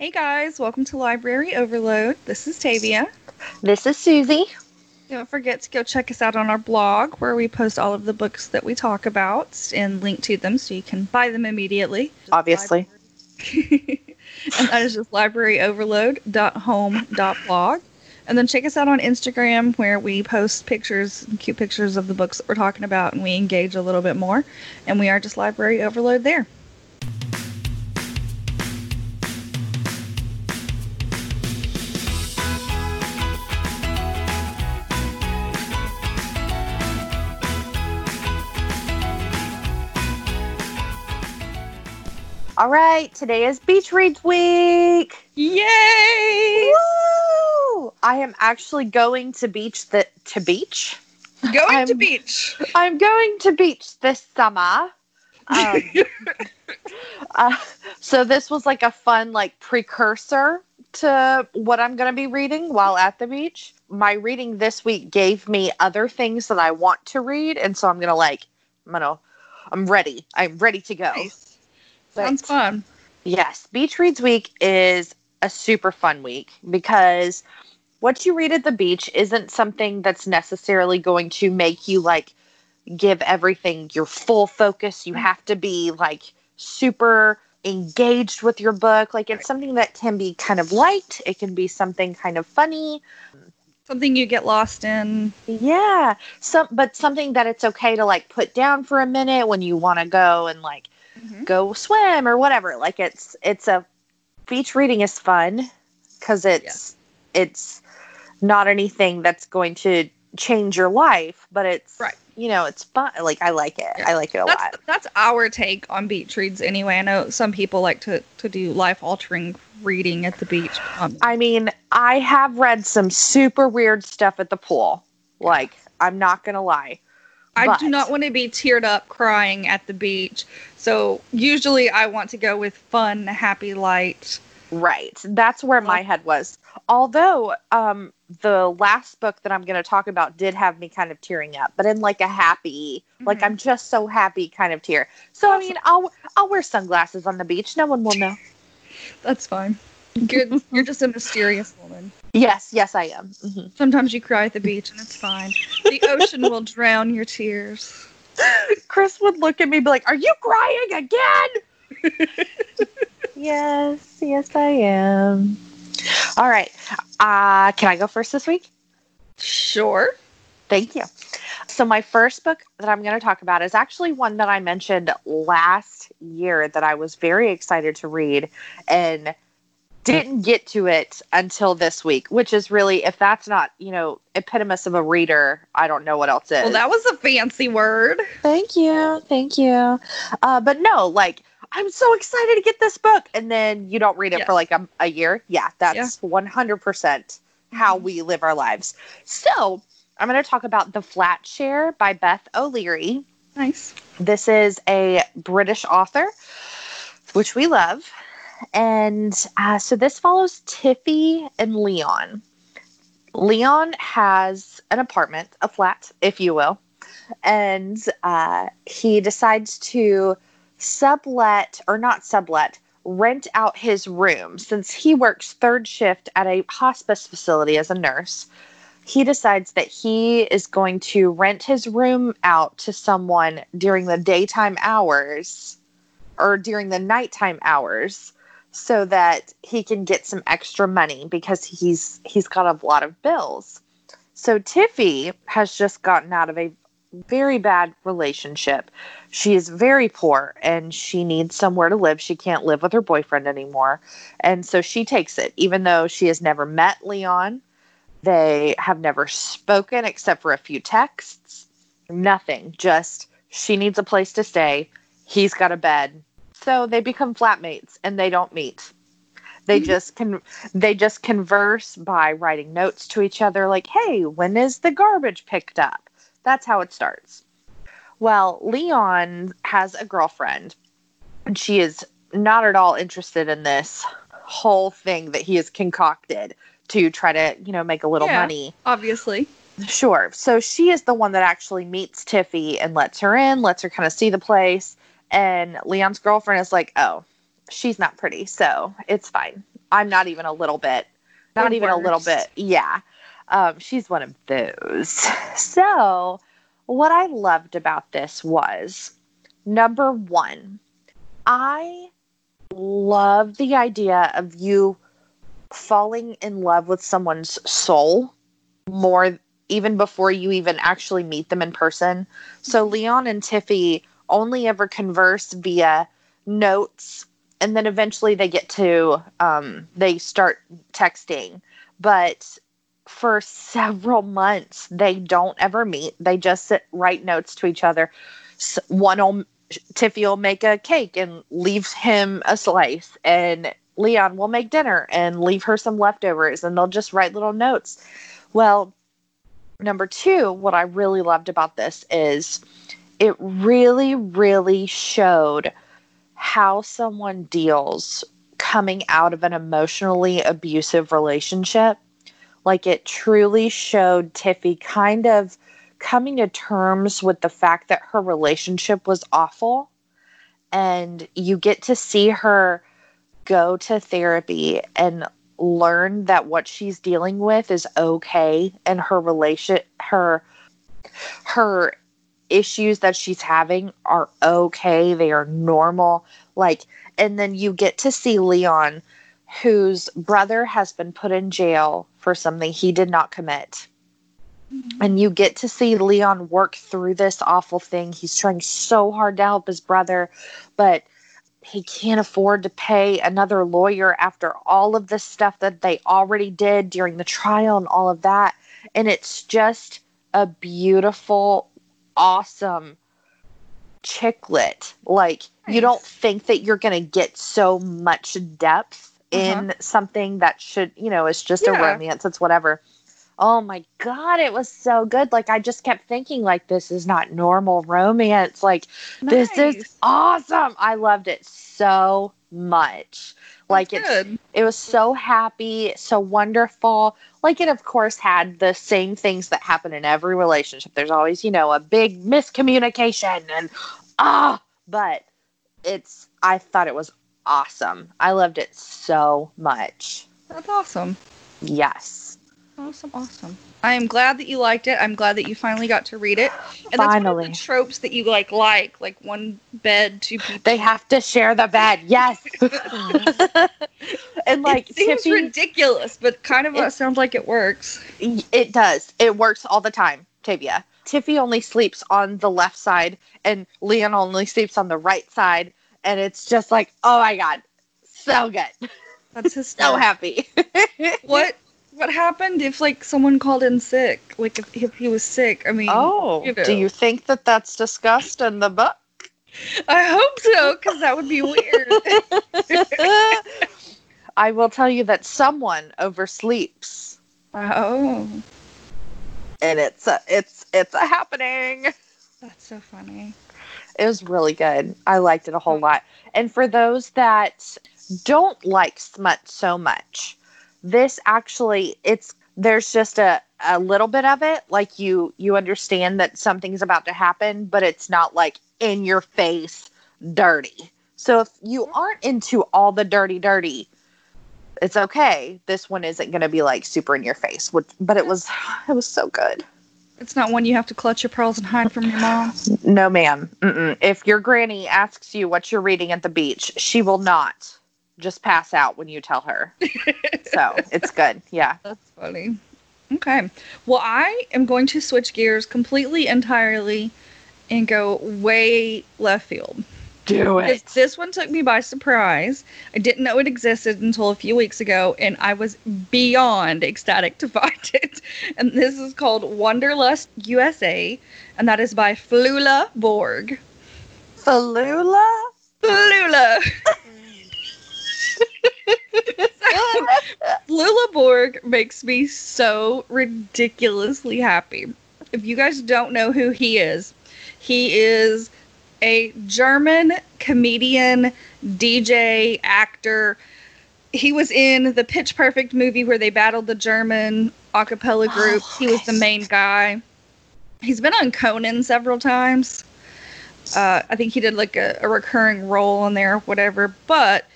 Hey guys, welcome to Library Overload. This is Tavia. This is Susie. Don't forget to go check us out on our blog where we post all of the books that we talk about and link to them so you can buy them immediately. Obviously. and that is just libraryoverload.home.blog. And then check us out on Instagram where we post pictures, cute pictures of the books that we're talking about, and we engage a little bit more. And we are just Library Overload there. Right, today is Beach Reads Week. Yay! Woo! I am actually going to beach the to beach. Going I'm- to beach. I'm going to beach this summer. Um, uh, so this was like a fun like precursor to what I'm going to be reading while at the beach. My reading this week gave me other things that I want to read, and so I'm gonna like, I'm gonna, I'm ready. I'm ready to go. Nice. But- Sounds fun. Yes, Beach Reads Week is a super fun week because what you read at the beach isn't something that's necessarily going to make you like give everything your full focus. You mm-hmm. have to be like super engaged with your book. Like it's something that can be kind of light, it can be something kind of funny. Something you get lost in. Yeah. Some but something that it's okay to like put down for a minute when you want to go and like go swim or whatever. Like it's it's a beach reading is fun because it's it's not anything that's going to change your life, but it's Right. You know, it's fun. Like I like it. Yeah. I like it a That's lot. that's our take on beach reads anyway. I know some people like to, to do life altering reading at the beach. Um, I mean, I have read some super weird stuff at the pool. Like I'm not gonna lie. I but- do not want to be teared up crying at the beach. So usually I want to go with fun, happy, light. Right. That's where my head was. Although um the last book that I'm going to talk about did have me kind of tearing up, but in like a happy, like Mhm. I'm just so happy kind of tear. So I mean, I'll I'll wear sunglasses on the beach. No one will know. That's fine. Good. You're just a mysterious woman. Yes, yes I am. hmm Sometimes you cry at the beach and it's fine. The ocean will drown your tears. Chris would look at me and be like, "Are you crying again?" yes, yes I am. All right. Uh can I go first this week? Sure. Thank you. So, my first book that I'm going to talk about is actually one that I mentioned last year that I was very excited to read and didn't get to it until this week, which is really, if that's not, you know, epitomus of a reader, I don't know what else is. Well, that was a fancy word. Thank you. Thank you. Uh, but no, like, I'm so excited to get this book. And then you don't read it Yeah. for like a, a year. Yeah, that's 100% how Mhm. we live our lives. So I'm going to talk about The Flat Share by Beth O'Leary. Nice. This is a British author, which we love. And uh, so this follows Tiffy and Leon. Leon has an apartment, a flat, if you will, and uh, he decides to sublet or not sublet, rent out his room since he works third shift at a hospice facility as a nurse. He decides that he is going to rent his room out to someone during the daytime hours or during the nighttime hours so that he can get some extra money because he's he's got a lot of bills. So Tiffy has just gotten out of a very bad relationship. She is very poor and she needs somewhere to live. She can't live with her boyfriend anymore. And so she takes it even though she has never met Leon. They have never spoken except for a few texts. Nothing. Just she needs a place to stay. He's got a bed. So they become flatmates and they don't meet. They mm-hmm. just can they just converse by writing notes to each other like, "Hey, when is the garbage picked up?" That's how it starts. Well, Leon has a girlfriend and she is not at all interested in this whole thing that he has concocted to try to, you know, make a little Yeah. money. Obviously. Sure. So she is the one that actually meets Tiffy and lets her in, lets her kind of see the place. And Leon's girlfriend is like, oh, she's not pretty. So it's fine. I'm not even a little bit. Not Or even a little bit. Yeah. Um, she's one of those. So, what I loved about this was number one, I love the idea of you falling in love with someone's soul more even before you even actually meet them in person. So Leon and Tiffy only ever converse via notes and then eventually they get to um, they start texting. But for several months they don't ever meet. They just sit write notes to each other. One will tiffy will make a cake and leave him a slice and leon will make dinner and leave her some leftovers and they'll just write little notes. Well number two what i really loved about this is it really really showed how someone deals coming out of an emotionally abusive relationship. Like it truly showed Tiffy kind of coming to terms with the fact that her relationship was awful. And you get to see her go to therapy and learn that what she's dealing with is okay and her relation her her issues that she's having are okay. They are normal. Like and then you get to see leon whose brother has been put in jail for something he did not commit. And you get to see leon work through this awful thing. He's trying so hard to help his brother but he can't afford to pay another lawyer after all of the stuff that they already did during the trial and all of that. And it's just a beautiful awesome chick lit. Like you don't think that you're going to get so much depth uh-huh. in something that should, you know, it's just a romance. It's whatever. Oh my god, it was so good. Like I just kept thinking like this is not normal romance. Like this is awesome. I loved it so much. Like it's it was so happy, so wonderful. Like it, of course, had the same things that happen in every relationship. There's always, you know, a big miscommunication and ah, but it's, I thought it was awesome. I loved it so much. That's awesome. Yes. Awesome, awesome. I am glad that you liked it. I'm glad that you finally got to read it. And that's one of Finally. the tropes that you like like, like one bed, two people. They have to share the bed. Yes. and like it seems ridiculous, but kind of It- sounds like it works. It does. It works all the time, Tavia. Tiffy only sleeps on the left side, and Leon only sleeps on the right side. And it's just like, oh my God, so good. That's his So happy. What what happened if like someone called in sick? Like if, if he was sick? I mean, Oh, you know. do you think that that's discussed in the book? I hope so, because that would be weird. I will tell you that someone oversleeps, oh, and it's a, it's it's a happening. that's so funny. It was really good. I liked it a whole mm. lot. And for those that don't like smut so much, this actually it's there's just a a little bit of it like you you understand that something's about to happen, but it's not like in your face dirty. So if you aren't into all the dirty dirty, it's okay. This one isn't going to be like super in your face, which, but it was it was so good. It's not one you have to clutch your pearls and hide from your mom. No, ma'am. Mm-mm. If your granny asks you what you're reading at the beach, she will not just pass out when you tell her. so it's good. Yeah. That's funny. Okay. Well, I am going to switch gears completely, entirely, and go way left field. Do This, this one took me by surprise. I didn't know it existed until a few weeks ago, and I was beyond ecstatic to find it. And this is called Wonderlust USA, and that is by Flula Borg. Falula? Flula! Flula Borg makes me so ridiculously happy. If you guys don't know who he is, he is a German comedian, DJ, actor. He was in the Pitch Perfect movie where they battled the German a cappella group. Oh, he was the main guy. He's been on Conan several times. Uh, I think he did like a, a recurring role in there, whatever. But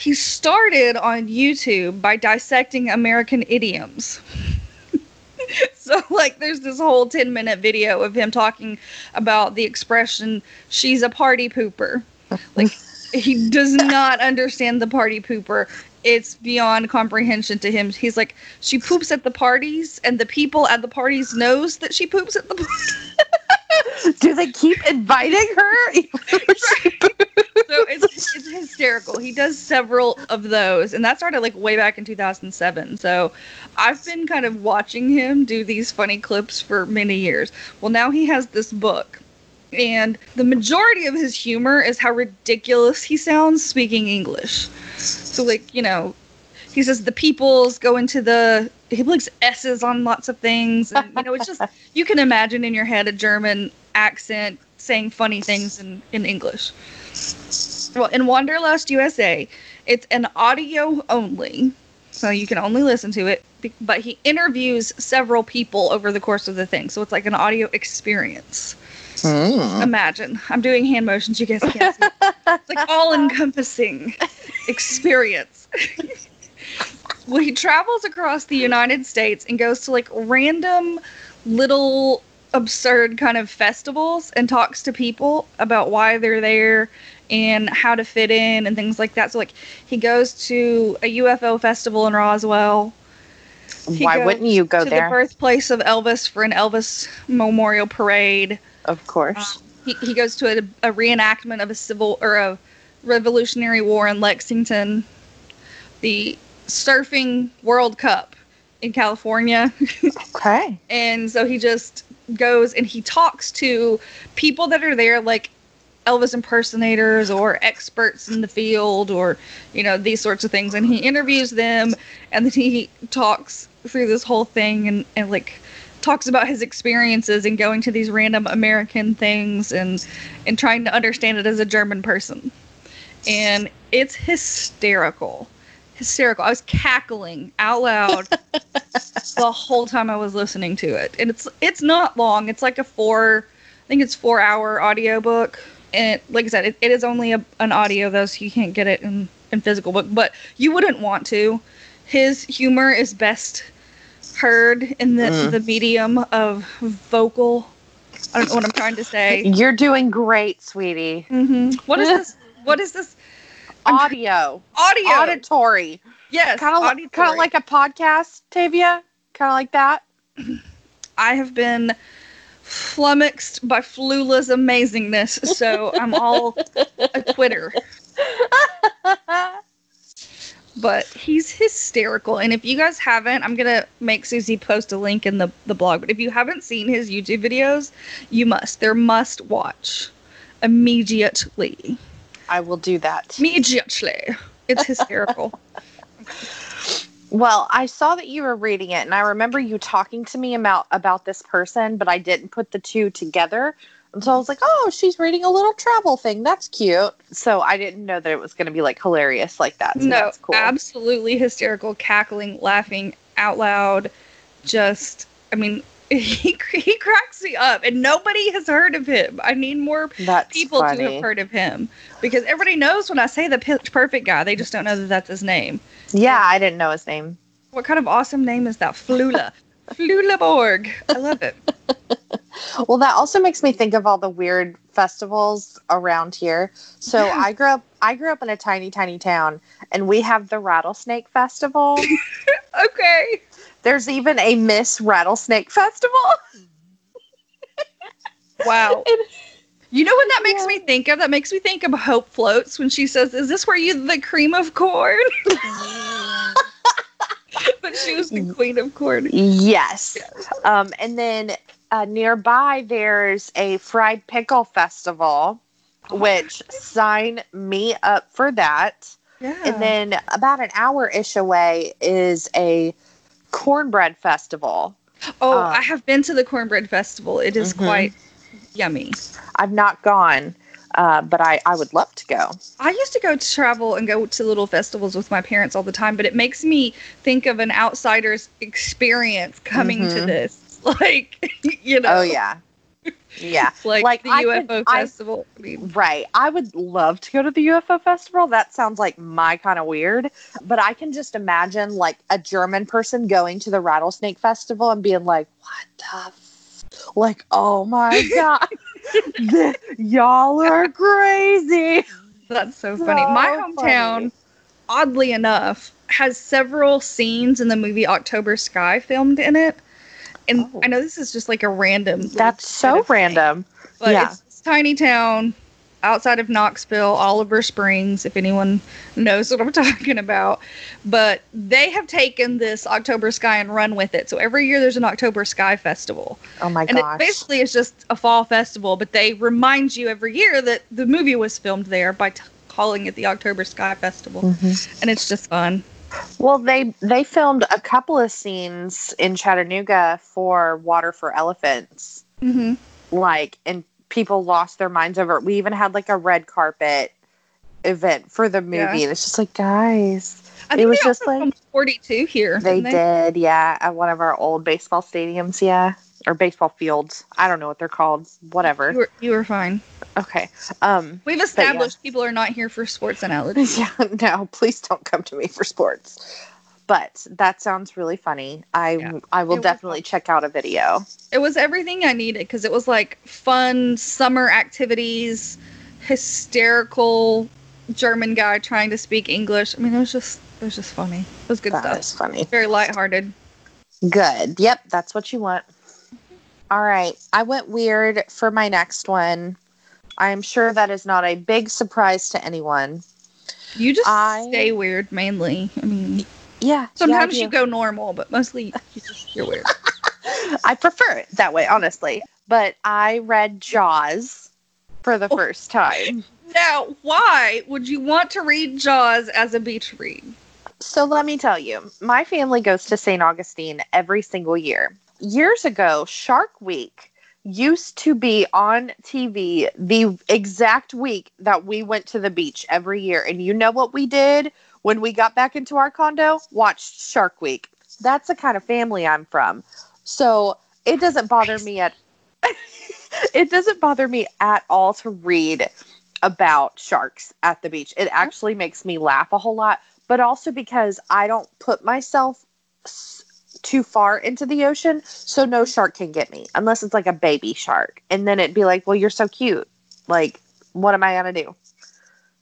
he started on YouTube by dissecting American idioms. so like there's this whole 10 minute video of him talking about the expression she's a party pooper. Like he does not understand the party pooper. It's beyond comprehension to him. He's like, she poops at the parties, and the people at the parties knows that she poops at the parties. Do they keep inviting her? It's, it's hysterical. He does several of those, and that started like way back in 2007. So I've been kind of watching him do these funny clips for many years. Well, now he has this book, and the majority of his humor is how ridiculous he sounds speaking English. So, like, you know, he says the peoples go into the he puts s's on lots of things and you know it's just you can imagine in your head a german accent saying funny things in, in english well in wanderlust usa it's an audio only so you can only listen to it but he interviews several people over the course of the thing so it's like an audio experience. Hmm. imagine. I'm doing hand motions you guys can't see. It's like all encompassing experience. Well he travels across the united states and goes to like random little absurd kind of festivals and talks to people about why they're there and how to fit in and things like that so like he goes to a ufo festival in roswell He Why wouldn't you go to there? the birthplace of elvis for an elvis memorial parade of course. Um, he, he goes to a, a reenactment of a civil or a revolutionary war in lexington the surfing world cup in california Okay. and so he just goes and he talks to people that are there like elvis impersonators or experts in the field or you know these sorts of things. And he interviews them and then he talks through this whole thing and, and like talks about his experiences and going to these random american things and and trying to understand it as a german person. And it's hysterical hysterical i was cackling out loud the whole time I was listening to it. And it's it's not long. It's like a four I think it's four hour audiobook. And like I said, it, it is only a, an audio though, so you can't get it in, in physical book. But you wouldn't want to. His humor is best heard in the, Mm. the medium of vocal. I don't know what I'm trying to say. You're doing great, sweetie. hmm What is this? What is this? Audio, Audio. auditory, yes. kind of like, kind of like a podcast, Tavia. Kind of like that. I have been flummoxed by Flula's amazingness, so I'm all a quitter. But he's hysterical, and if you guys haven't, I'm gonna make Susie post a link in the the blog. But if you haven't seen his YouTube videos, you must. They're must watch immediately. I will do that. Immediately. It's hysterical. Well, I saw that you were reading it, and I remember you talking to me about about this person, but I didn't put the two together. And so I was like, "Oh, she's reading a little travel thing. That's cute." So I didn't know that it was going to be like hilarious like that. So no, that's cool. absolutely hysterical, cackling, laughing out loud. Just, I mean, he he cracks me up, and nobody has heard of him. I need more that's people funny. to have heard of him because everybody knows when I say the Pitch Perfect guy, they just don't know that that's his name. Yeah, I didn't know his name. What kind of awesome name is that? Flula. Flula Borg. I love it. Well, that also makes me think of all the weird festivals around here. So Yeah. I grew up I grew up in a tiny tiny town and we have the Rattlesnake Festival. Okay. There's even a Miss Rattlesnake Festival. Wow. And- You know what that makes Yeah. me think of? That makes me think of Hope Floats when she says, Is this where you the cream of corn? but she was the queen of corn. yes. Um, and then uh, nearby there's a fried pickle festival, which sign me up for that. Yeah. And then about an hour ish away is a cornbread festival. oh, um, I have been to the cornbread festival. It is Mhm. quite yummy. I've not gone, uh, but I, I would love to go. I used to go to travel and go to little festivals with my parents all the time, but it makes me think of an outsider's experience coming to Mhm. this. Like, you know. Oh, yeah. Yeah. like, Like, the I UFO could- festival. I mean, Right. I would love to go to the UFO festival. That sounds like my kind of weird. But I can just imagine like a German person going to the rattlesnake festival and being like, what the f-? like, oh my god. Y'all are crazy. that's so funny. My hometown, funny. oddly enough, has several scenes in the movie October Sky filmed in it. And Oh. I know this is just like a random. That's so of thing, random. But Yeah. it's this tiny town outside of Knoxville, Oliver Springs, if anyone knows what I'm talking about. But they have taken this October Sky and run with it. So every year there's an October Sky festival. Oh my and gosh. it basically is just a fall festival, but they remind you every year that the movie was filmed there by t- calling it the October Sky Festival. Mhm. And it's just fun. Well, they they filmed a couple of scenes in Chattanooga for Water for Elephants. Mm-hmm. like and people lost their minds over it. We even had like a red carpet event for the movie Yeah. and it's just like guys I It was they just like- 42 here. they didn't did yeah at one of our old baseball stadiums yeah or baseball fields i don't know what they're called whatever You were, you were fine. okay um We've established people are not here for sports analogies. yeah no please don't come to me for sports but that sounds really funny i Yeah. i will was definitely check out a video It was everything I needed because it was like fun summer activities, hysterical German guy trying to speak English. I mean, it was just it was just funny. It was good That stuff. is funny Very lighthearted. Good. Yep, that's what you want. All right. I went weird for my next one. I'm sure that is not a big surprise to anyone. You just I- stay weird mainly. I mean, Yeah. sometimes yeah, you go normal, but mostly you just, you're weird. I prefer it that way, honestly. But I read Jaws for the Oh. first time. Now, why would you want to read Jaws as a beach read? So let me tell you, my family goes to St. Augustine every single year. Years ago, Shark Week used to be on TV the exact week that we went to the beach every year. And you know what we did when we got back into our condo? Watched Shark Week. That's the kind of family I'm from. So it doesn't bother me at it doesn't bother me at all to read about sharks at the beach. It actually makes me laugh a whole lot but also because I don't put myself too far into the ocean, so no shark can get me unless it's like a baby shark, and then it'd be like, "Well, you're so cute. Like, what am I gonna do?"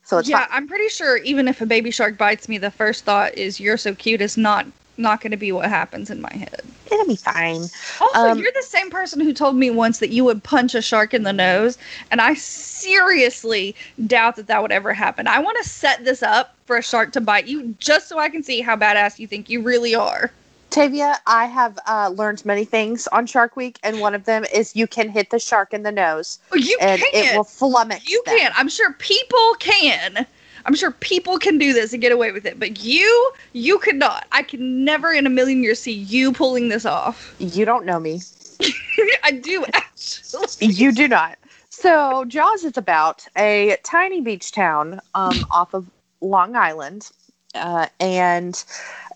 So it's yeah, fine. I'm pretty sure even if a baby shark bites me, the first thought is "you're so cute" is not not going to be what happens in my head. It'll be fine. Also, Um, you're the same person who told me once that you would punch a shark in the nose, and I seriously doubt that that would ever happen. I want to set this up for a shark to bite you just so I can see how badass you think you really are. Tavia, I have uh, learned many things on Shark Week, and one of them is you can hit the shark in the nose, Oh, You and can. it will flummox. you them. can. I'm sure people can. I'm sure people can do this and get away with it, but you, you could not. I could never in a million years see you pulling this off. You don't know me. I do actually. You do not. So Jaws is about a tiny beach town um, off of Long Island, uh, and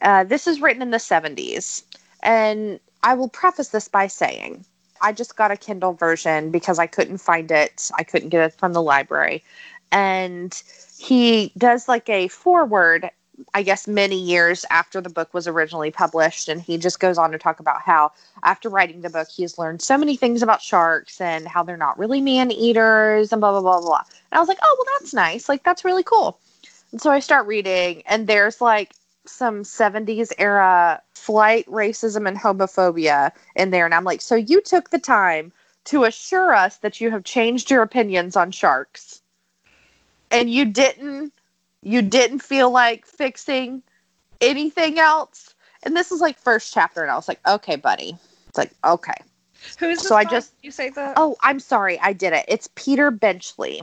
uh, this is written in the '70s. And I will preface this by saying, I just got a Kindle version because I couldn't find it. I couldn't get it from the library, and he does like a foreword I guess many years after the book was originally published. And he just goes on to talk about how, after writing the book, he's learned so many things about sharks and how they're not really man eaters and blah, blah, blah, blah. And I was like, oh, well, that's nice. Like, that's really cool. So I start reading, and there's like some 70s era flight racism and homophobia in there. And I'm like, so you took the time to assure us that you have changed your opinions on sharks and you didn't you didn't feel like fixing anything else and this is like first chapter and i was like okay buddy it's like okay Who's So I just- you say that? oh i'm sorry i did it it's peter benchley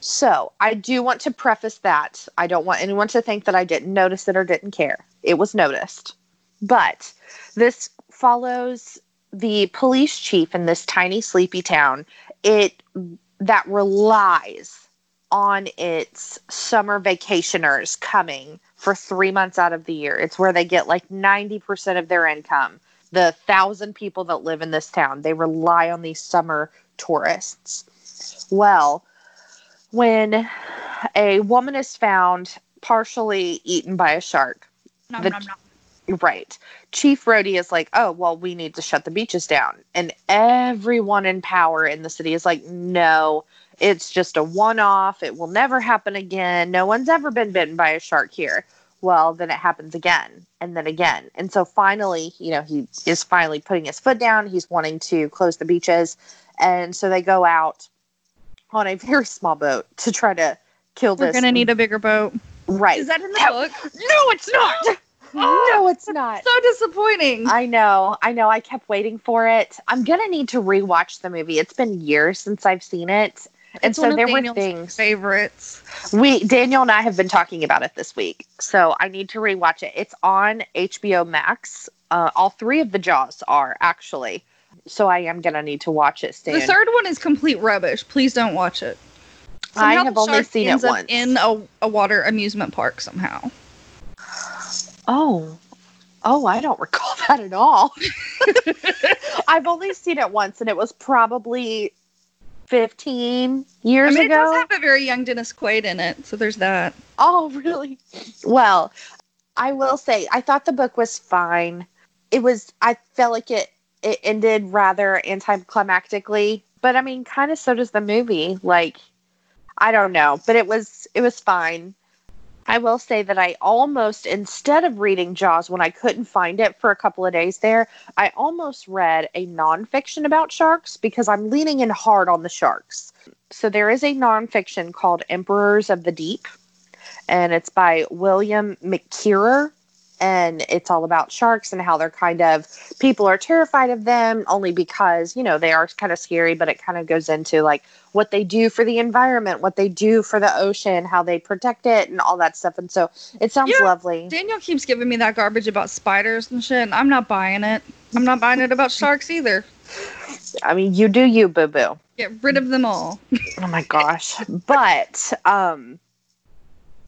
so i do want to preface that i don't want anyone to think that i didn't notice it or didn't care it was noticed but this follows the police chief in this tiny sleepy town it that relies on its summer vacationers coming for three months out of the year. It's where they get like 90% of their income. The thousand people that live in this town, they rely on these summer tourists. Well, when a woman is found partially eaten by a shark, Nom, The- nom, nom. Right. Chief Brody is like, oh, well, we need to shut the beaches down. And everyone in power in the city is like, no, it's just a one off. It will never happen again. No one's ever been bitten by a shark here. Well, then it happens again and then again. And so finally, you know, he is finally putting his foot down. He's wanting to close the beaches. And so they go out on a very small boat to try to kill this. We're gonna need a bigger boat. right. Is that in the That- book? no, it's not. no, it's not. So disappointing. I know, I know. I kept waiting for it. I'm gonna need to rewatch the movie. It's been years since I've seen it, and so one of there Daniel's were things. favorites. We Daniel and I have been talking about it this week, so I need to rewatch it. It's on HBO Max. Uh, all three of the Jaws are actually, so I am gonna need to watch it soon. The third one is complete rubbish. Please don't watch it. I have only seen it once. in a, a water amusement park somehow. Oh, oh, I don't recall that at all. I've only seen it once, and it was probably 15 years I mean, ago. it does have a very young Dennis Quaid in it, so there's that. Oh, really? Well, I will say I thought the book was fine. It was I felt like it it ended rather anticlimactically, but I mean, kind of so does the movie. Like I don't know, but it was it was fine. I will say that I almost instead of reading Jaws when I couldn't find it for a couple of days there, I almost read a nonfiction about sharks because I'm leaning in hard on the sharks. So there is a nonfiction called Emperors of the Deep and it's by William McKeever. And it's all about sharks and how they're kind of people are terrified of them only because, you know, they are kind of scary, but it kind of goes into like what they do for the environment, what they do for the ocean, how they protect it, and all that stuff. And so it sounds lovely. Daniel keeps giving me that garbage about spiders and shit, and I'm not buying it. I'm not buying it about sharks either. I mean, you do you, boo boo. Get rid of them all. Oh my gosh. but um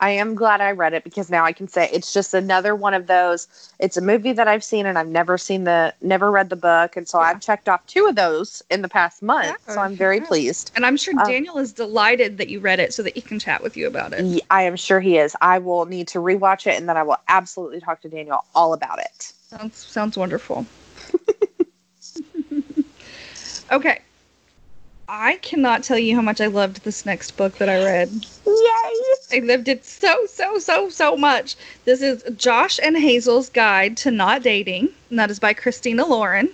I am glad I read it because now I can say it's just another one of those. It's a movie that I've seen and I've never seen the never read the book and so Yeah. I've checked off two of those in the past month. Yeah, so I'm very yeah. pleased. And I'm sure Um, Daniel is delighted that you read it so that he can chat with you about it. I am sure he is. I will need to rewatch it and then I will absolutely talk to Daniel all about it. Sounds sounds wonderful. okay. I cannot tell you how much I loved this next book that I read. Yay! I loved it so, so, so, so much. This is Josh and Hazel's Guide to Not Dating, and that is by Christina Lauren.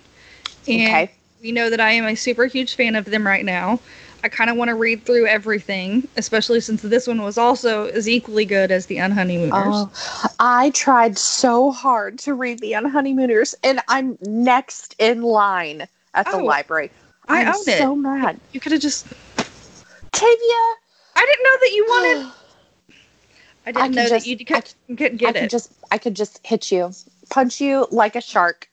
And Okay. we know that I am a super huge fan of them right now. I kind of want to read through everything, especially since this one was also as equally good as the Unhoneymooners. Oh, I tried so hard to read The Unhoneymooners and I'm next in line at the Oh, library. I I'm own it. so mad. You could have just. Tavia, I didn't know that you wanted. I I didn't could know just- that you could get, I could it. just I could just hit you, punch you like a shark.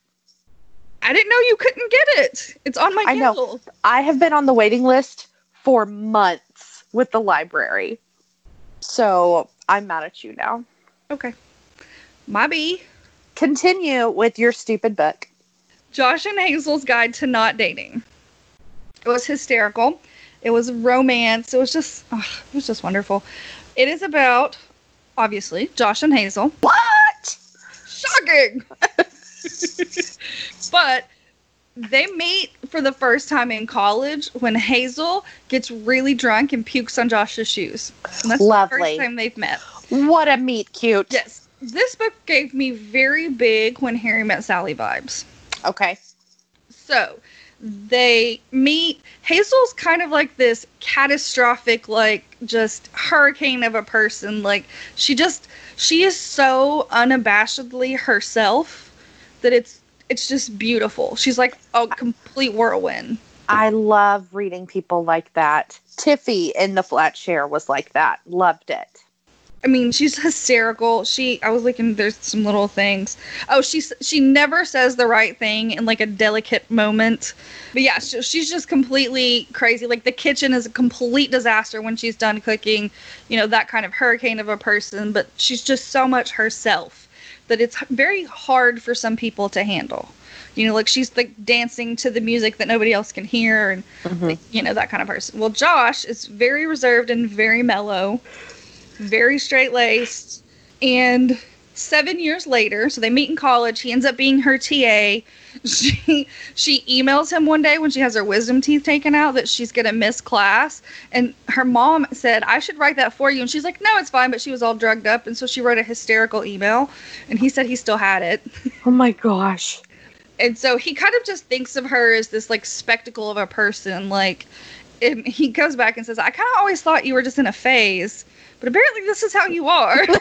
I didn't know you couldn't get it. It's on my I know. I have been on the waiting list for months with the library. So I'm mad at you now. Okay. My B. Continue with your stupid book. Josh and Hazel's Guide to Not Dating. It was hysterical. It was romance. It was just, it was just wonderful. It is about, obviously, Josh and Hazel. What? Shocking! but they meet for the first time in college when Hazel gets really drunk and pukes on Josh's shoes. And that's the Lovely. first time they've met. What a meet cute. Yes. This book gave me very big when Harry met Sally vibes. Okay. So they meet. Hazel's kind of like this catastrophic, like just hurricane of a person. Like she just she is so unabashedly herself that it's it's just beautiful. She's like a complete whirlwind. I love reading people like that. Tiffy in the flat share was like that. Loved it. I mean, she's hysterical. She, I was looking. There's some little things. Oh, she's she never says the right thing in like a delicate moment. But yeah, she, she's just completely crazy. Like the kitchen is a complete disaster when she's done cooking. You know that kind of hurricane of a person. But she's just so much herself. that it's very hard for some people to handle. You know, like she's like dancing to the music that nobody else can hear and Mhm. you know that kind of person. Well, Josh is very reserved and very mellow, very straight laced, and seven years later, so they meet in college. He ends up being her TA. She she emails him one day when she has her wisdom teeth taken out that she's gonna miss class, and her mom said I should write that for you, and she's like, no, it's fine. But she was all drugged up, and so she wrote a hysterical email, and he said he still had it. Oh my gosh. and so he kind of just thinks of her as this like spectacle of a person like and he goes back and says i kind of always thought you were just in a phase but apparently this is how you are.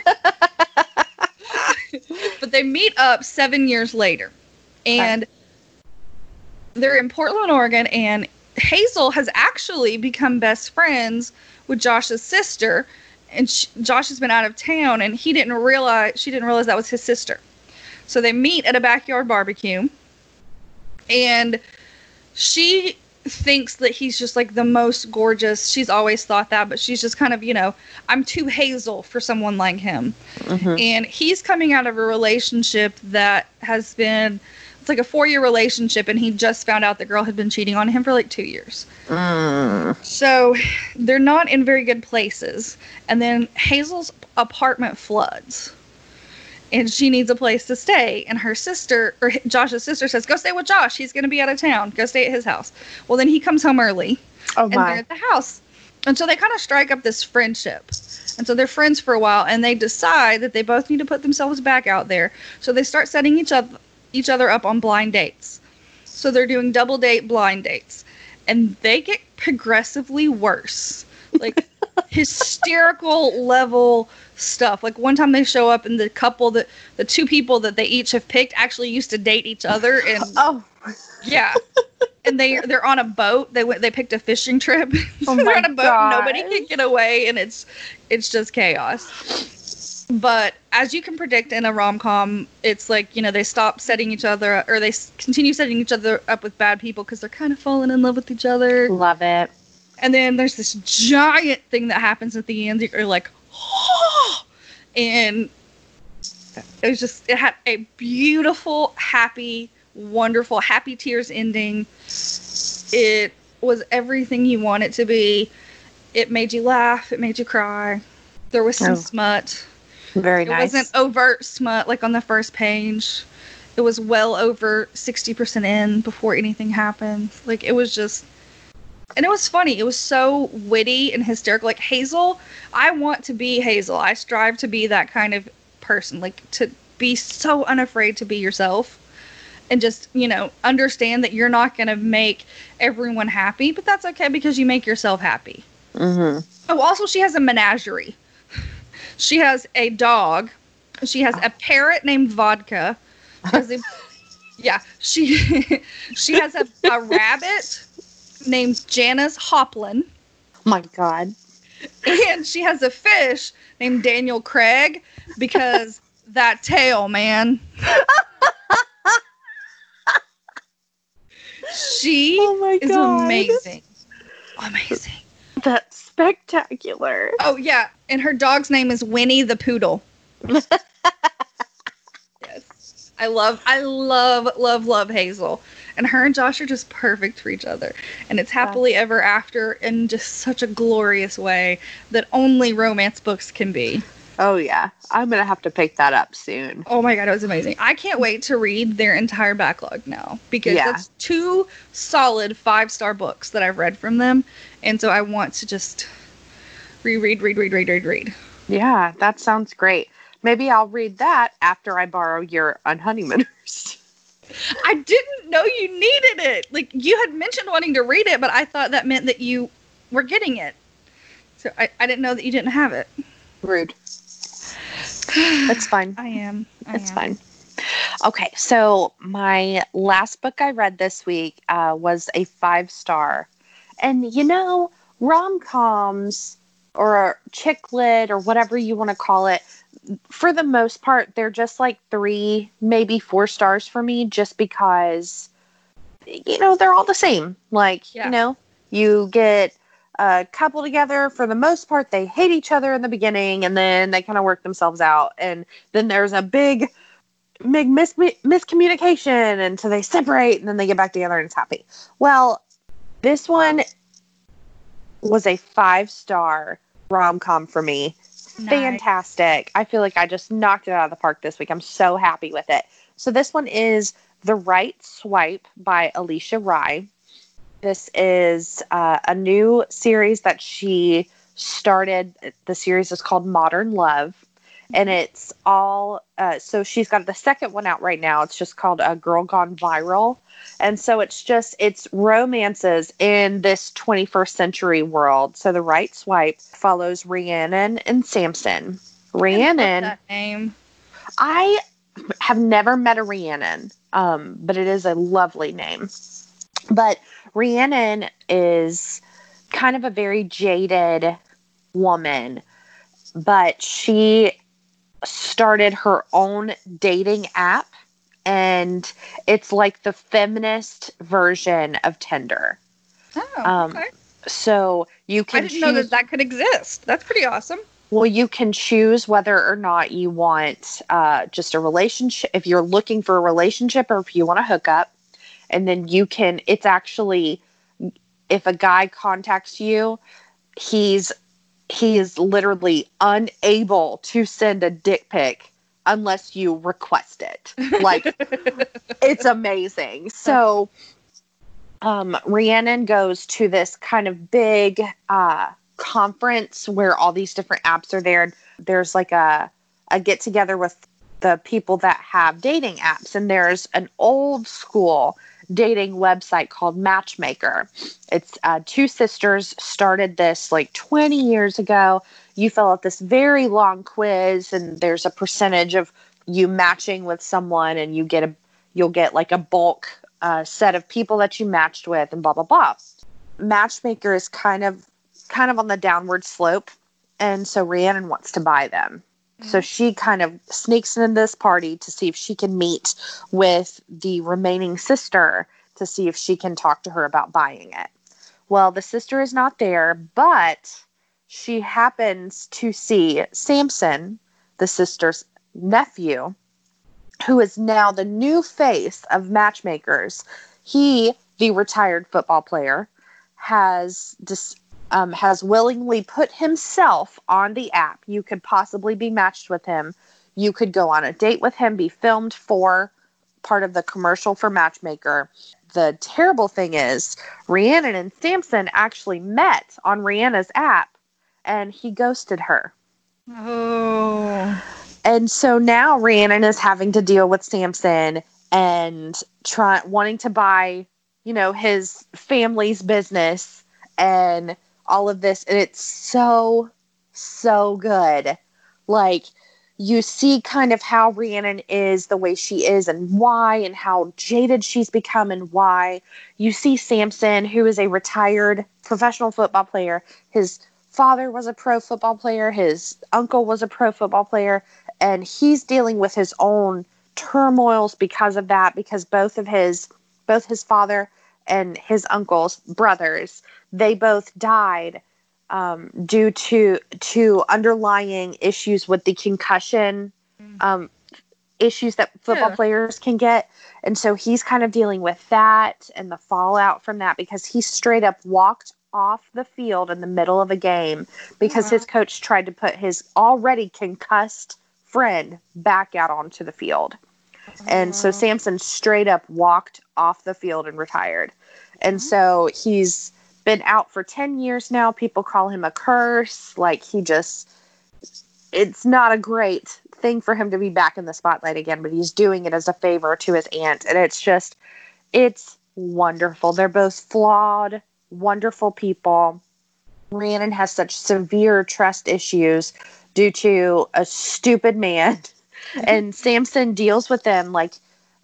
But they meet up seven years later. And they're in portland oregon and hazel has actually become best friends with josh's sister. And sh josh has been out of town and he didn't realize she didn't realize that was his sister. So they meet at a backyard barbecue and she thinks that he's just like the most gorgeous. She's always thought that, but she's just kind of, you know, I'm too hazel for someone like him. Mhm. And he's coming out of a relationship that has been it's like a 4-year relationship and he just found out the girl had been cheating on him for like 2 years. Mm. So they're not in very good places. And then Hazel's apartment floods. And she needs a place to stay. And her sister, or Josh's sister, says, Go stay with Josh. He's going to be out of town. Go stay at his house. Well, then he comes home early Oh and they're at the house. And so they kind of strike up this friendship. And so they're friends for a while and they decide that they both need to put themselves back out there. So they start setting each other each other up on blind dates. So they're doing double date blind dates. And they get progressively worse. Like hysterical level stuff. Like one time they show up and the couple that the two people that they each have picked actually used to date each other and Oh. yeah. and they they're on a boat. They went they picked a fishing trip. Oh they're on a boat and nobody can get away and it's it's just chaos. But as you can predict in a rom-com, it's like, you know, they stop setting each other or they continue setting each other up with bad people because they're kind of falling in love with each other. Love it. And then there's this giant thing that happens at the end. that You're like, oh! And it was just, it had a beautiful, happy, wonderful, happy tears ending. It was everything you want it to be. It made you laugh. It made you cry. There was some Oh. smut. Very It nice. It wasn't overt smut like on the first page. It was well over 60% in before anything happened. Like it was just and it was funny. It was so witty and hysterical. Like Hazel, I want to be Hazel. I strive to be that kind of person. Like to be so unafraid to be yourself and just, you know, understand that you're not going to make everyone happy, but that's okay because you make yourself happy. Mm-hmm. Oh, also, she has a menagerie. She has a dog. She has a parrot named Vodka. A- yeah, she she has a, a rabbit named Janis Hoplin, My God. and she has a fish named Daniel Craig because that tail, man. She Oh is amazing. Amazing. That's spectacular. Oh yeah, and her dog's name is Winnie the Poodle. yes, I love, I love, love, love Hazel, and her and Josh are just perfect for each other, and it's happily ever after in just such a glorious way that only romance books can be. Oh yeah. I'm gonna have to pick that up soon. Oh my god, it was amazing! I can't wait to read their entire backlog now because Yeah. that's two solid five star books that I've read from them, and so I want to just reread, read, read, read, read, read. Yeah, that sounds great. Maybe I'll read that after I borrow your Unhoneymooners. I didn't know you needed it. Like you had mentioned wanting to read it, but I thought that meant that you were getting it. So I, I didn't know that you didn't have it. Rude. That's fine. I am. I It's am. fine. Okay, so my last book I read this week uh, was a five star. And you know, rom coms or chick lit or whatever you want to call it, for the most part, they're just like three, maybe four stars for me, just because, you know, they're all the same. Like, Yeah. you know, you get a couple together for the most part, they hate each other in the beginning and then they kind of work themselves out. And then there's a big big mis- miscommunication and so they separate and then they get back together and it's happy well this one was a five star rom-com for me Nice. fantastic. I feel like i just knocked it out of the park this week. I'm so happy with it. So this one is the right swipe by alisha rai. This is uh, a new series that she started. The series is called modern love and it's all uh, so she's got the second one out right now. It's just called a girl gone viral. And so it's just it's romances in this 21st century world. So the right swipe follows rhiannon and samson. Rhiannon that name. i have never met a rhiannon um, but it is a lovely name. But rhiannon is kind of a very jaded woman but she started her own dating app and it's like the feminist version of Tinder. Oh, Um, okay. So you can. I didn't know that that could exist. That's pretty awesome. well you can choose whether or not you want uh, just a relationship if you're looking for a relationship or if you want to hook up and then you can it's actually if a guy contacts you he's he is literally unable to send a dick pic unless you request it. Like it's amazing. So um rhiannon goes to this kind of big uh conference where all these different apps are there. There's like a a get together with the people that have dating apps and there's an old school dating website called matchmaker. It's uh, two sisters started this like 20 years ago. You fill out this very long quiz and there's a percentage of you matching with someone and you get a you'll get like a bulk uh, set of people that you matched with and blah blah blah. Matchmaker is kind of kind of on the downward slope and so rhiannon wants to buy them so she kind of sneaks into this party to see if she can meet with the remaining sister to see if she can talk to her about buying it. Well, the sister is not there, but she happens to see Samson, the sister's nephew, who is now the new face of matchmakers. He, the retired football player, has dis- um, has willingly put himself on the app. You could possibly be matched with him. You could go on a date with him, be filmed for part of the commercial for Matchmaker. The terrible thing is, Rhiannon and Samson actually met on Rhiannon's app and he ghosted her. Oh. And so now Rhiannon is having to deal with Samson and try wanting to buy, you know, his family's business and all of this. And it's so, so good. Like you see kind of how Rhiannon is the way she is and why and how jaded she's become and why. You see Samson, who is a retired professional football player. His father was a pro football player, his uncle was a pro football player, and he's dealing with his own turmoils because of that because both of his both his father and his uncle's brothers they both died um, due to to underlying issues with the concussion um, issues that football Yeah. players can get and so he's kind of dealing with that and the fallout from that because he straight up walked off the field in the middle of a game because Wow. his coach tried to put his already concussed friend back out onto the field. And so uh-huh. Samson straight up walked off the field and retired. And mm-hmm. so he's been out for 10 years now. People call him a curse. Like he just, it's not a great thing for him to be back in the spotlight again, but he's doing it as a favor to his aunt. And it's just, it's wonderful. They're both flawed, wonderful people. Rhiannon has such severe trust issues due to a stupid man and Samson deals with them like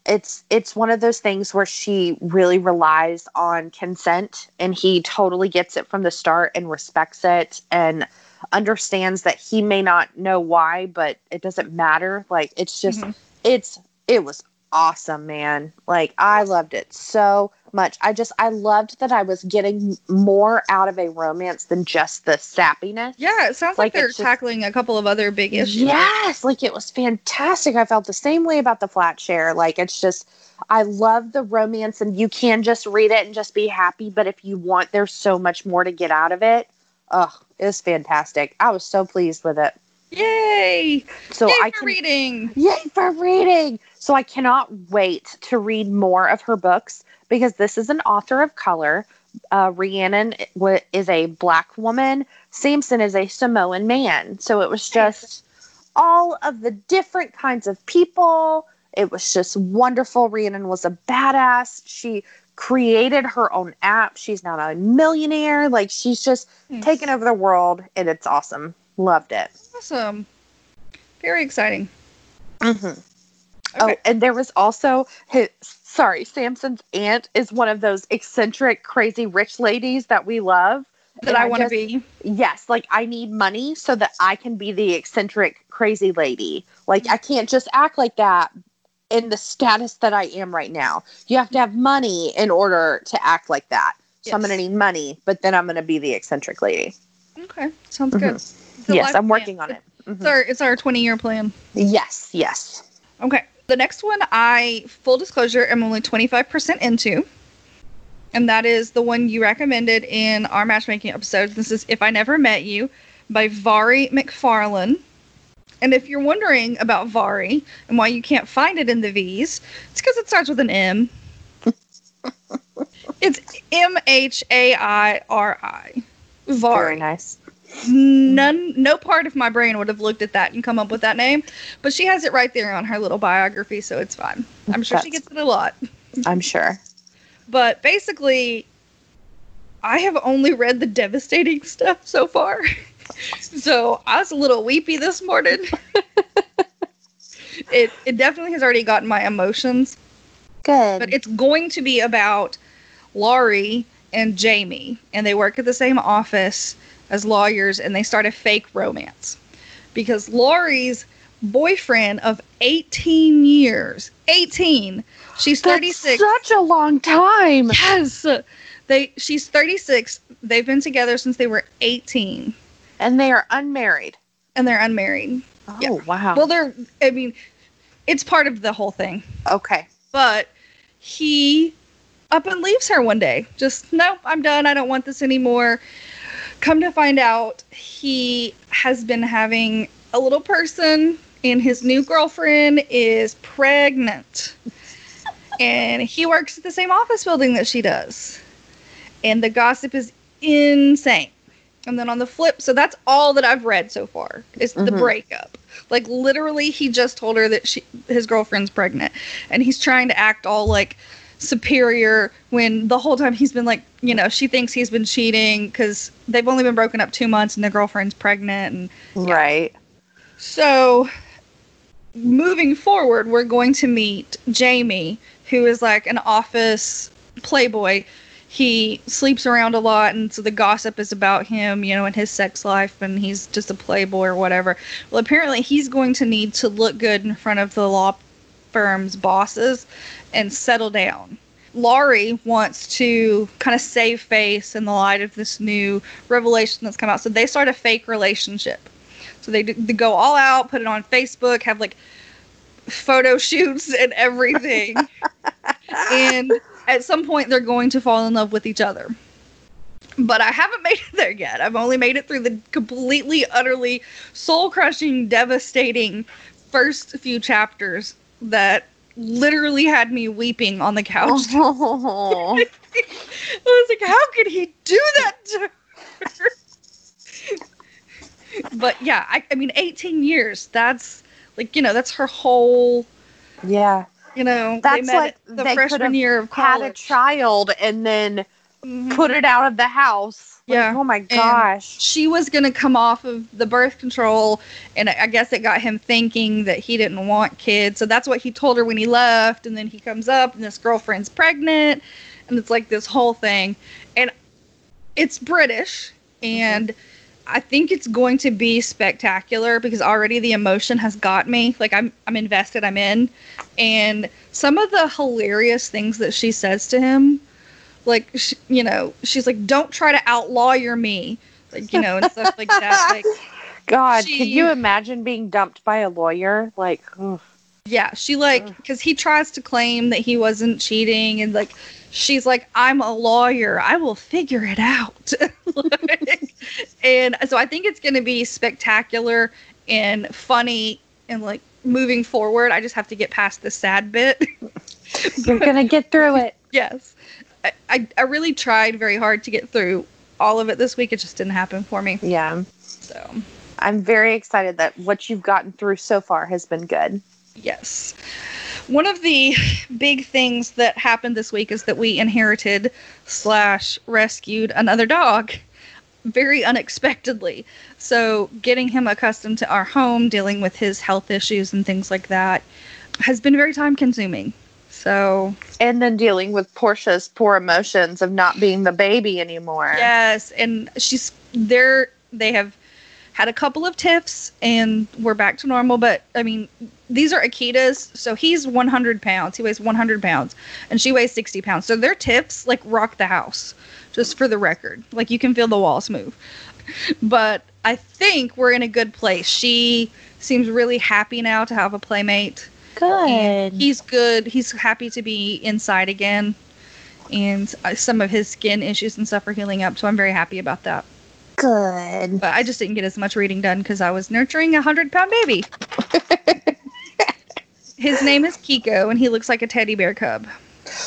it's it's one of those things where she really relies on consent and he totally gets it from the start and respects it and understands that he may not know why but it doesn't matter like it's just Mhm. it's it was awesome man like i loved it so much. I just I loved that I was getting more out of a romance than just the sappiness. Yeah, it sounds like, Like, they're just- tackling a couple of other big issues. Yes, like it was fantastic. I felt the same way about the flat share. Like it's just I love the romance and you can just read it and just be happy, but if you want there's so much more to get out of it. Oh, it was fantastic. I was so pleased with it. Yay! So Yay I for can reading. Yay for reading. So I cannot wait to read more of her books because this is an author of color. Uh, Rhiannon wa- is a black woman. Samson is a Samoan man. So it was just all of the different kinds of people. It was just wonderful. Rhiannon was a badass. She created her own app. She's now a millionaire. Like she's just Yes. taken over the world and it's awesome. Loved it. Awesome. Very exciting. Mm-hmm. Okay. Oh, and there was also his sorry, Samson's aunt is one of those eccentric, crazy rich ladies that we love. that And I want to be. Yes, like I need money so that I can be the eccentric, crazy lady. Like I can't just act like that in the status that I am right now. You have to have money in order to act like that. So I'm going to need money, but then I'm going to be the eccentric lady. Okay, sounds Mhm. good. Yes, I'm plan. working on it. It's Mhm. our it's our 20 year plan. Yes, yes. Okay. The next one, I full disclosure, am only 25% into. And that is the one you recommended in our matchmaking episode. This is If I Never Met You by Mhairi McFarlane. And if you're wondering about Mhairi and why you can't find it in the V's, it's because it starts with an M. it's M H A I R I. Very nice. None no part of my brain would have looked at that and come up with that name but she has it right there on her little biography so it's fine. I'm sure she gets it a lot. I'm sure. but basically i have only read the devastating stuff so far. So i was a little weepy this morning. It it definitely has already gotten my emotions. Good. but it's going to be about Laurie and Jamie, and they work at the same office as lawyers, and they start a fake romance because Laurie's boyfriend of 18 years, 18, she's That's 36. such a long time. yes, they she's 36. They've been together since they were 18, And they are unmarried. and they're unmarried. Oh, Yeah. wow. Well, they're. I mean, it's part of the whole thing. okay. but he up and leaves her one day. Just nope, I'm done. I don't want this anymore. Come to find out, he has been having a little person, and his new girlfriend is pregnant. and he works at the same office building that she does. And the gossip is insane. And then on the flip, so that's all that I've read so far is the Mhm. breakup. Like literally, he just told her that she his girlfriend's pregnant, and he's trying to act all like superior when the whole time he's been like, you know, she thinks he's been cheating because they've only been broken up two months and the girlfriend's pregnant, and Right. so moving forward, we're going to meet Jamie, who is like an office playboy. He sleeps around a lot, and so the gossip is about him, you know, and his sex life, and he's just a playboy or whatever. Well, apparently, he's going to need to look good in front of the law firm's bosses and settle down. Laurie wants to kind of save face in the light of this new revelation that's come out. So they start a fake relationship. So they, d- they go all out, put it on Facebook, have like photo shoots and everything. and at some point, they're going to fall in love with each other. But I haven't made it there yet. I've only made it through the completely, utterly soul crushing, devastating first few chapters that literally had me weeping on the couch. Oh. I was like, how could he do that to her? but yeah, I, I mean, 18 years. That's like, you know, that's her whole, yeah. you know, That's they met like the they freshman have year of Had a child and then Mhm. put it out of the house. Like, Yeah. oh my gosh. she was going to come off of the birth control and I I guess it got him thinking that he didn't want kids. So that's what he told her when he left and then he comes up and this girlfriend's pregnant and it's like this whole thing and it's British mm-hmm. and I think it's going to be spectacular because already the emotion has got me. Like I'm I'm invested, I'm in. And some of the hilarious things that she says to him like sh- you know she's like don't try to outlaw your me. Like you know and stuff like that like God, She- could you imagine being dumped by a lawyer? Like, ugh. yeah she like because he tries to claim that he wasn't cheating and like she's like i'm a lawyer. I will figure it out. Like, and so i think it's going to be spectacular and funny and like moving forward. I just have to get past the sad bit. You're gonna get through it. yes I, I, I really tried very hard to get through all of it this week it just didn't happen for me Yeah, so I'm very excited that what you've gotten through so far has been good. Yes. One of the big things that happened this week is that we inherited slash rescued another dog very unexpectedly. So getting him accustomed to our home, dealing with his health issues and things like that has been very time consuming. So And then dealing with Portia's poor emotions of not being the baby anymore. yes, and she's there they have had a couple of tiffs and we're back to normal, but I mean these are Akitas, so he's 100 pounds. He weighs 100 pounds, and she weighs 60 pounds. So their tips like rock the house, just for the record. Like you can feel the walls move. But I think we're in a good place. She seems really happy now to have a playmate. And Good. he's good. He's happy to be inside again. And uh, some of his skin issues and stuff are healing up, so I'm very happy about that. Good. But I just didn't get as much reading done because I was nurturing a hundred pound baby. His name is Kiko, and he looks like a teddy bear cub.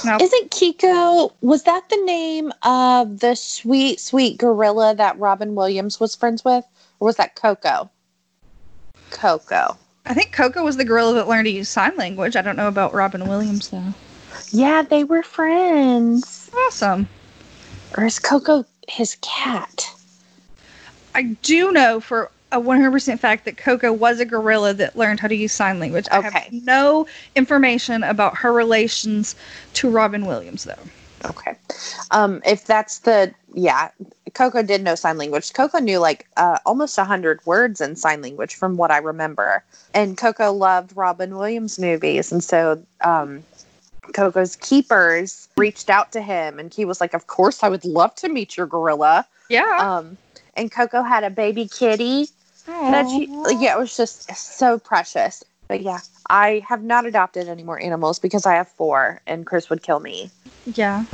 Now, Isn't Kiko, was that the name of the sweet, sweet gorilla that Robin Williams was friends with? Or was that Koko? Koko. I think Koko was the gorilla that learned to use sign language. I don't know about Robin Williams though. Yeah, they were friends. Awesome. Or is Koko his cat? I do know for a 100% fact that Koko was a gorilla that learned how to use sign language. I Okay. have no information about her relations to Robin Williams though. Okay. Um, if that's the yeah, Koko did know sign language. Koko knew like uh, almost a hundred words in sign language from what I remember. And Koko loved Robin Williams movies, and so um, Koko's keepers reached out to him, and he was like, "Of course, I would love to meet your gorilla." Yeah. Um, and Coco had a baby kitty that she yeah, it was just so precious. But yeah, I have not adopted any more animals because I have four, and Chris would kill me. Yeah.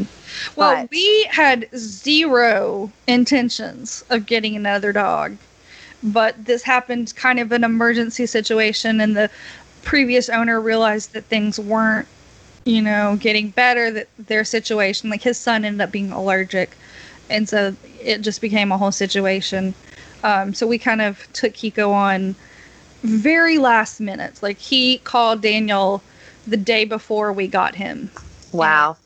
Well, But- we had zero intentions of getting another dog, but this happened kind of an emergency situation, and the previous owner realized that things weren't, you know, getting better, that their situation, like his son ended up being allergic, and so it just became a whole situation. Um, so we kind of took Kiko on very last minutes. Like he called Daniel the day before we got him Wow.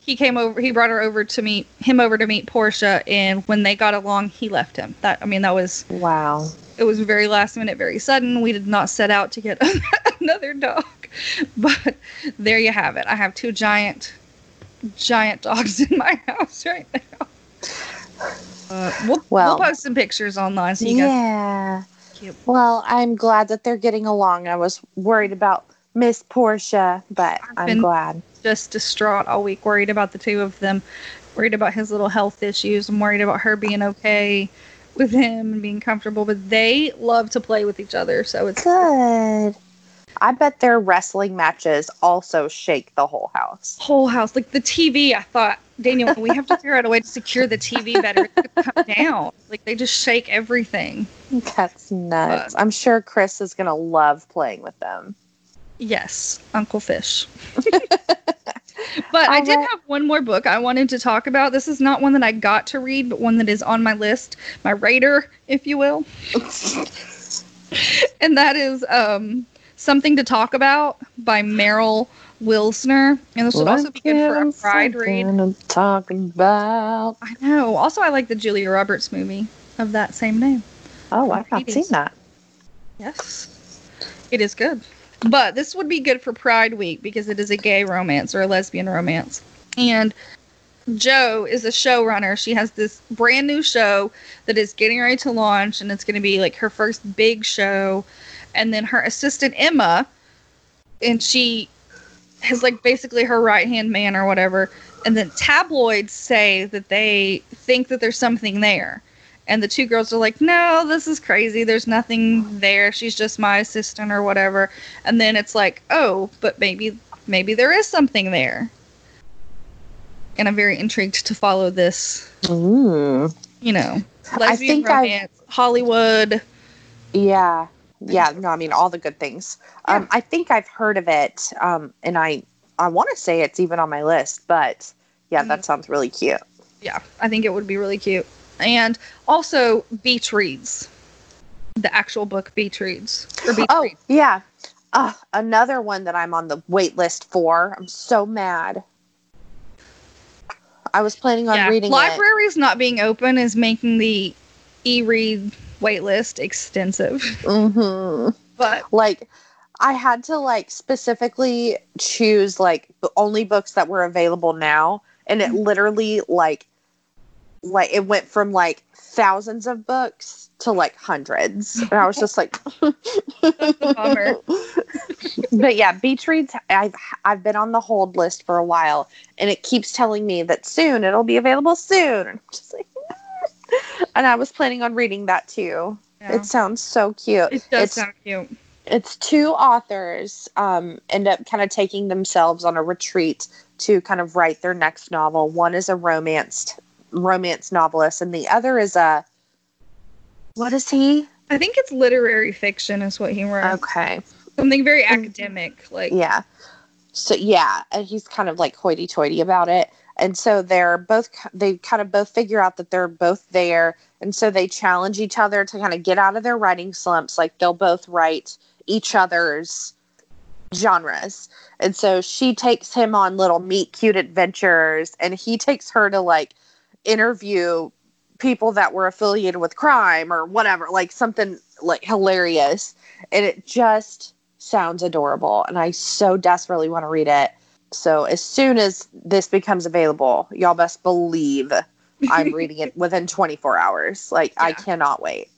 he came over he brought her over to meet him over to meet Portia and when they got along he left him. That I mean that was Wow. it was very last minute, very sudden. We did not set out to get another dog. But there you have it. I have two giant giant dogs in my house right now. Uh, we'll, Well- we'll post some pictures online so you guys Yeah. Cute. Well, I'm glad that they're getting along. I was worried about Miss Portia, but I've I'm glad. just distraught all week, worried about the two of them, worried about his little health issues. I'm worried about her being okay with him and being comfortable. But they love to play with each other, so it's Good. I bet their wrestling matches also shake the whole house. whole house. Like the TV, I thought, Daniel, we have to figure out a way to secure the TV better. Gonna come down. Like they just shake everything. That's nuts. I'm sure Chris is going to love playing with them. Yes, Uncle Fish. but I did have one more book I wanted to talk about. This is not one that I got to read, but one that is on my list, my radar, if you will. and that is um, Something to Talk About by Meryl Wilsner. And this would also be good for a pride read. I'm talking about. I know. Also, I like the Julia Roberts movie of that same name. Oh, I've not seen that. Yes. It is good. But this would be good for Pride Week because it is a gay romance or a lesbian romance. And Joe is a showrunner. She has this brand new show that is getting ready to launch, and it's going to be like her first big show. And then her assistant, Emma, and she is like basically her right hand man or whatever. And then tabloids say that they think that there's something there. And the two girls are like, no, this is crazy. There's nothing there. She's just my assistant or whatever. And then it's like, oh, but maybe maybe there is something there. And I'm very intrigued to follow this, Ooh. you know, lesbian romance, Hollywood. Yeah. Yeah. No, I mean all the good things. Um, I think I've heard of it. Um, and I I want to say it's even on my list, but yeah, that sounds really cute. Yeah, I think it would be really cute. And also Beach Reads. The actual book Beach Reads. Or Beach Oh, Reads. yeah. Uh, another one that I'm on the wait list for. I'm so mad. I was planning on Yeah. reading it. Libraries not being open is making the e-read waitlist extensive. hmm But Like, I had to like specifically choose like the only books that were available now, and it Mhm. literally like, like it went from like thousands of books to like hundreds, and I was just like, bummer. but yeah, Beach Reads. I've I've been on the hold list for a while, and it keeps telling me that soon it'll be available soon. I'm just like, and I was planning on reading that too. yeah. It sounds so cute. it does it's sound cute. it's two authors um, end up kind of taking themselves on a retreat to kind of write their next novel. One is a romance romance novelist, and the other is a what is he? I think it's literary fiction is what he wrote. Okay, Something very Mm. academic. Like yeah. So yeah, and he's kind of like hoity-toity about it, and so they're both they kind of both figure out that they're both there, and so they challenge each other to kind of get out of their writing slumps. Like they'll both write each other's genres. And so she takes him on little meet cute adventures and he takes her to like interview people that were affiliated with crime or whatever, like something like hilarious. And it just sounds adorable and I so desperately want to read it. So as soon as this becomes available, y'all best believe I'm reading it within 24 hours. Like I cannot wait.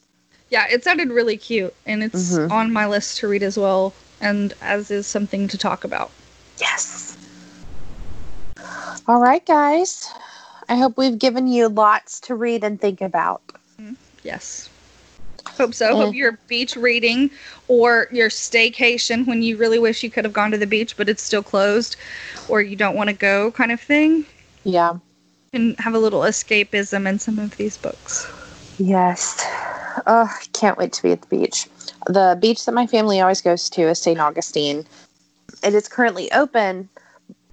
yeah, it sounded really cute and it's Mhm. on my list to read as well and as is something to talk about. Yes. All right, guys. I hope we've given you lots to read and think about. Yes. Hope so. Hope Mm. your beach reading or your staycation when you really wish you could have gone to the beach but it's still closed or you don't want to go kind of thing Yeah. and have a little escapism in some of these books. Yes. Oh, I can't wait to be at the beach. The beach that my family always goes to is St. Augustine. It is currently open,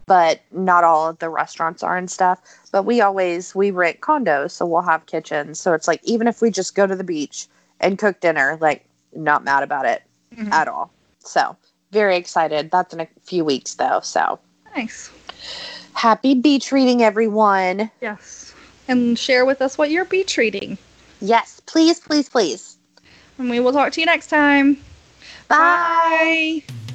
but not all of the restaurants are and stuff. But we always we rent condos, so we'll have kitchens. So it's like even if we just go to the beach and cook dinner, like not mad about it Mhm. at all. So very excited. That's in a few weeks though. So Nice. happy beach reading, everyone. Yes. And share with us what you're beach reading. Yes, please, please, please. And we will talk to you next time. Bye. Bye.